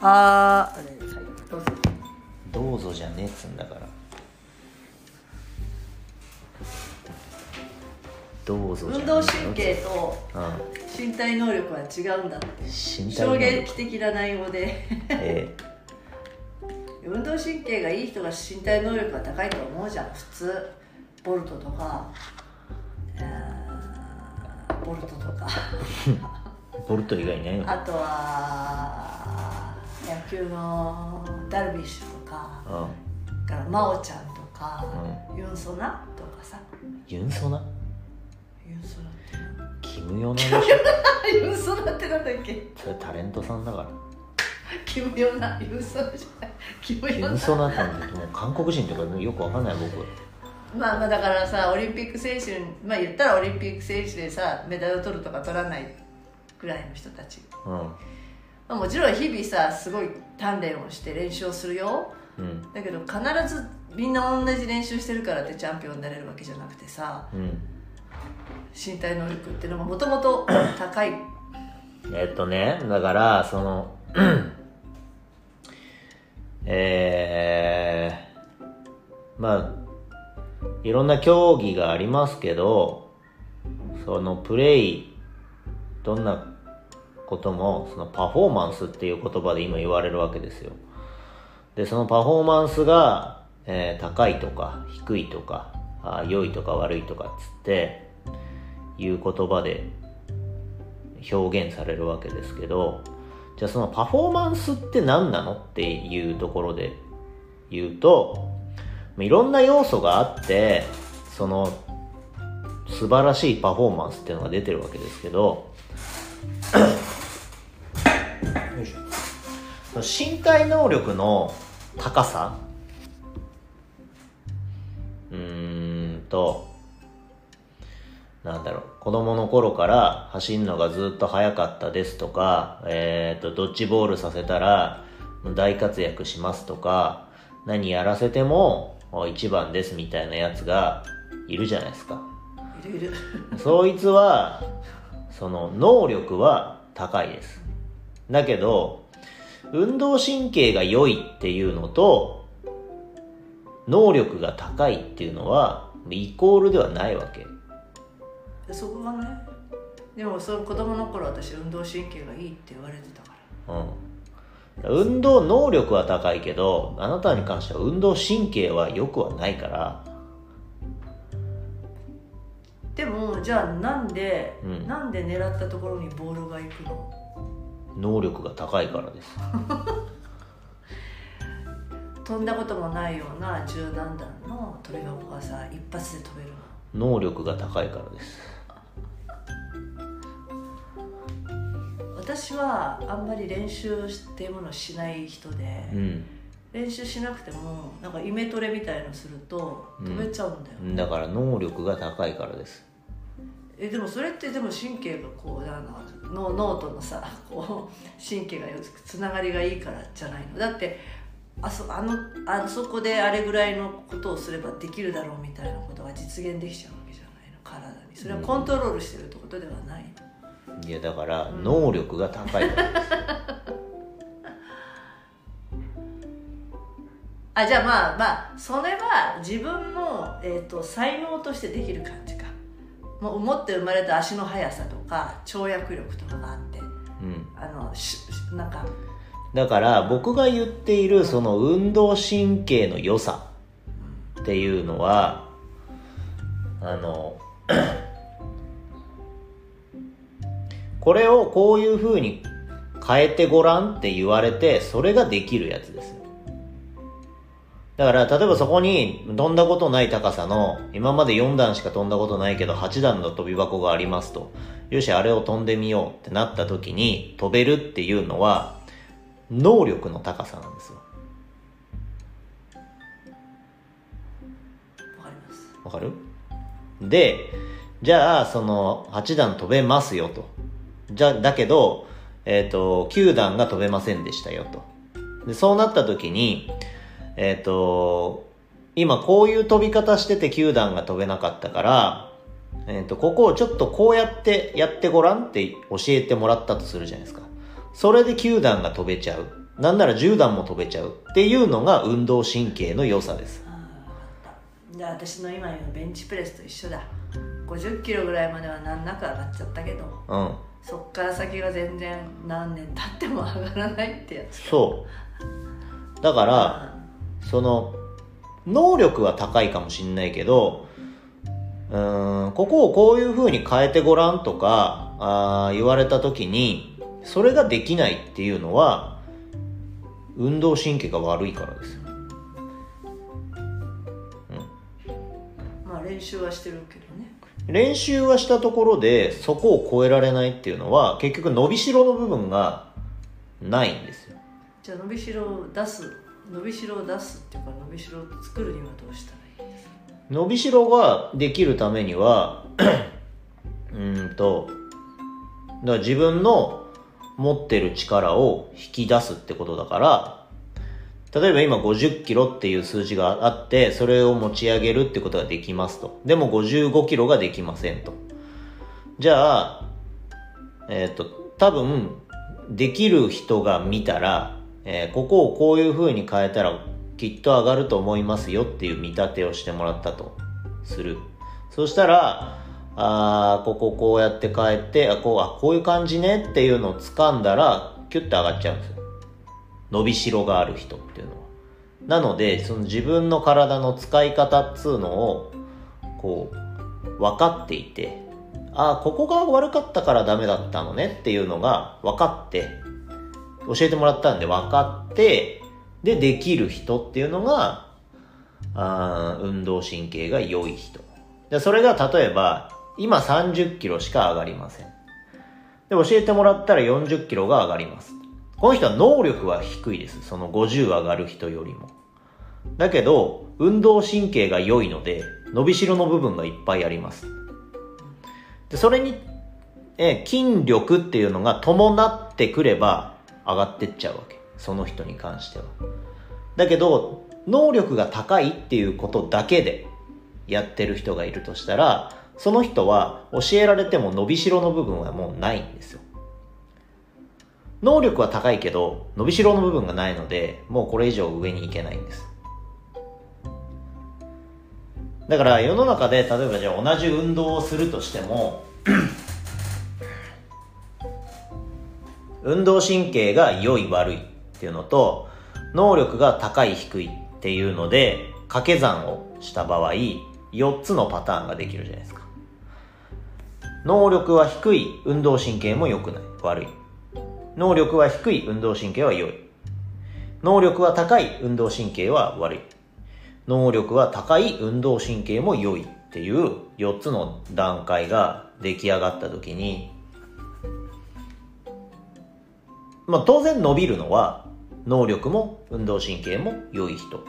あーあどうぞどうぞじゃねえっつんだから。どうぞじゃねえ運動神経とうん。身体能力は違うんだって。衝撃的な内容で。え 運動神経がいい人が身体能力が高いと思うじゃん。普通。ボルトとか、えーボルトとか。ー ボルト以外いないの。あとは野球のダルビッシュとかうん。から真央ちゃんとか、ユンソナとかさ。ユンソナ？ユンソナキムヨナでしょ？ユンソナってなんだっけ？それタレントさんだから。キムヨナユンソナじゃない。キムヨナ。ユンソナってもう韓国人とかよくわかんない僕。まあまあだからさオリンピック選手まあ言ったらオリンピック選手でさメダルを取るとか取らないぐらいの人たち、うんまあ、もちろん日々さすごい鍛錬をして練習をするよ。うん。だけど必ずみんな同じ練習してるからってチャンピオンになれるわけじゃなくてさうん。身体能力っていうのがもともと 高い。えっとねだからその えー、まあいろんな競技がありますけどそのプレイどんなこともそのパフォーマンスっていう言葉で今言われるわけですよ。でそのパフォーマンスが、えー高いとか低いとかあ良いとか悪いとかっつっていう言葉で表現されるわけですけどじゃあそのパフォーマンスって何なのっていうところで言うといろんな要素があってその素晴らしいパフォーマンスっていうのが出てるわけですけどその身体能力の高さ？うーんとなんだろう、子供の頃から走るのがずっと速かったですとか、えっ、と、ドッジボールさせたら大活躍しますとか、何やらせてもお一番ですみたいなやつがいるじゃないですか。いるいる そいつは、その能力は高いです。だけど、運動神経が良いっていうのと、能力が高いっていうのは、イコールではないわけ。そこがねでもその子供の頃私運動神経がいいって言われてたからうん。運動能力は高いけど、あなたに関しては運動神経は良くはないから、でもじゃあなんで、うんなんで狙ったところにボールが行くの？能力が高いからです。飛んだこともないような十何段の鳥箱がさ一発で飛べるの能力が高いからです。私はあんまり練習っていうものをしない人で、うん。練習しなくてもなんかイメトレみたいのすると飛べちゃうんだよ、だから能力が高いからです。えでもそれってでも神経がこうあの脳脳とのさこう神経がつながりがいいからじゃないの。だってあそあのあそこであれぐらいのことをすればできるだろうみたいなことが実現できちゃうわけじゃないの。体に。それはコントロールしてるってことではないの、いや、だから、能力が高いからです。あじゃあまあまあそれは自分の、えー、と才能としてできる感じ。かもう持って生まれた足の速さとか跳躍力とかがあってうん。あのしなんかだから僕が言っているその運動神経の良さっていうのはあの これをこういう風に変えてごらんって言われてそれができるやつですよだから例えばそこに飛んだことない高さの今まで4段しか飛んだことないけど8段の飛び箱がありますとよしあれを飛んでみようってなった時に飛べるっていうのは能力の高さなんですよわかりますわかる？で、じゃあ、その、8段飛べますよと。じゃ、だけど、えっ、と、9段が飛べませんでしたよと。で、そうなった時に、えっ、と、今こういう飛び方してて9段が飛べなかったから、えっ、と、ここをちょっとこうやってやってごらんって教えてもらったとするじゃないですか。それで9段が飛べちゃう。なんなら10段も飛べちゃうっていうのが運動神経の良さです。ああ分かった。じゃあ私の今言うベンチプレスと一緒だ。50キロぐらいまでは難なく上がっちゃったけどうん。そっから先が全然何年経っても上がらないってやつ。そう。だからその能力は高いかもしんないけどうーんここをこういう風に変えてごらんとかあー言われた時にそれができないっていうのは運動神経が悪いからですよ。まあ練習はしてるけどね。練習はしたところでそこを超えられないっていうのは結局伸びしろの部分がないんですよ。じゃあ伸びしろを出す伸びしろを出すっていうか伸びしろを作るにはどうしたらいいですか？伸びしろができるためにはうんとだから自分の持ってる力を引き出すってことだから例えば今50キロっていう数字があってそれを持ち上げるってことができますと。でも55キロができませんと。じゃあえっ、と多分できる人が見たら、えーここをこういう風に変えたらきっと上がると思いますよっていう見立てをしてもらったと。する。そしたらあーこここうやって変えてあこうあこういう感じねっていうのを掴んだらキュッて上がっちゃうんですよ。伸びしろがある人っていうのは。なのでその自分の体の使い方っつうのをこう分かっていてああここが悪かったからダメだったのねっていうのが分かって教えてもらったんで分かってでできる人っていうのがあ運動神経が良い人。でそれが例えば今30キロしか上がりません。で教えてもらったら40キロが上がります。この人は能力は低いです。その50上がる人よりも。だけど運動神経が良いので伸びしろの部分がいっぱいあります。でそれに、え筋力っていうのが伴ってくれば上がってっちゃうわけ。その人に関しては。だけど能力が高いっていうことだけでやってる人がいるとしたらその人は教えられても伸びしろの部分はもうないんですよ。能力は高いけど伸びしろの部分がないのでもうこれ以上上に行けないんです。だから世の中で例えばじゃあ同じ運動をするとしても運動神経が良い悪いっていうのと能力が高い低いっていうので掛け算をした場合4つのパターンができるじゃないですか。能力は低い運動神経も良くない。悪い。能力は低い運動神経は良い。能力は高い運動神経は悪い。能力は高い運動神経も良いっていう4つの段階が出来上がった時にまあ当然伸びるのは能力も運動神経も良い人。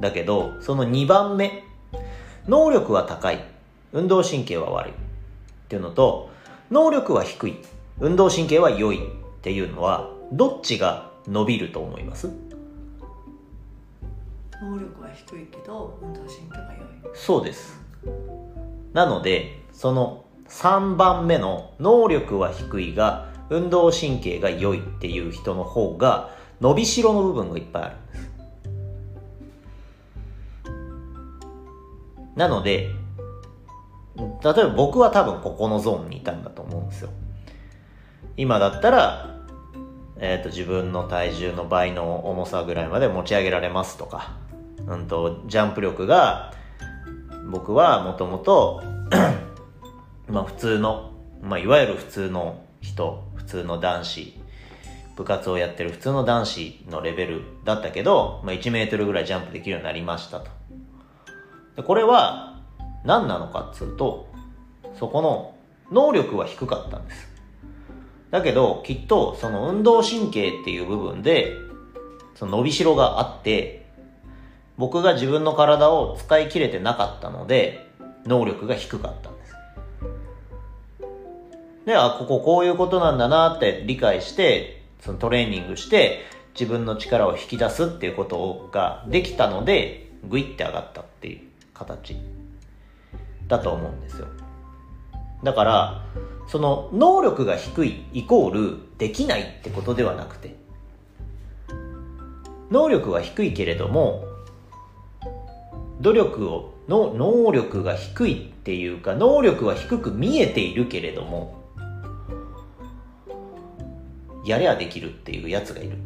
だけどその2番目能力は高い。運動神経は悪い。っていうのと能力は低い。運動神経は良い。っていうのはどっちが伸びると思います？能力は低いけど運動神経が良い。そうです。なのでその3番目の能力は低いが運動神経が良いっていう人の方が伸びしろの部分がいっぱいある。んですなので例えば僕は多分ここのゾーンにいたんだと思うんですよ。今だったら、えー、と自分の体重の倍の重さぐらいまで持ち上げられますとか、うん、とジャンプ力が僕はもともとまあ普通の、まあ、いわゆる普通の人普通の男子部活をやってる普通の男子のレベルだったけど、まあ、1メートルぐらいジャンプできるようになりましたと。でこれは何なのかっつうとそこの能力は低かったんです。だけどきっとその運動神経っていう部分でその伸びしろがあって僕が自分の体を使い切れてなかったので能力が低かった。で、あ、こここういうことなんだなって理解して、そのトレーニングして、自分の力を引き出すっていうことができたので、グイって上がったっていう形だと思うんですよ。だから、その能力が低いイコールできないってことではなくて、能力は低いけれども、努力をの能力が低いっていうか能力は低く見えているけれどもやりゃできるっていうやつがいる。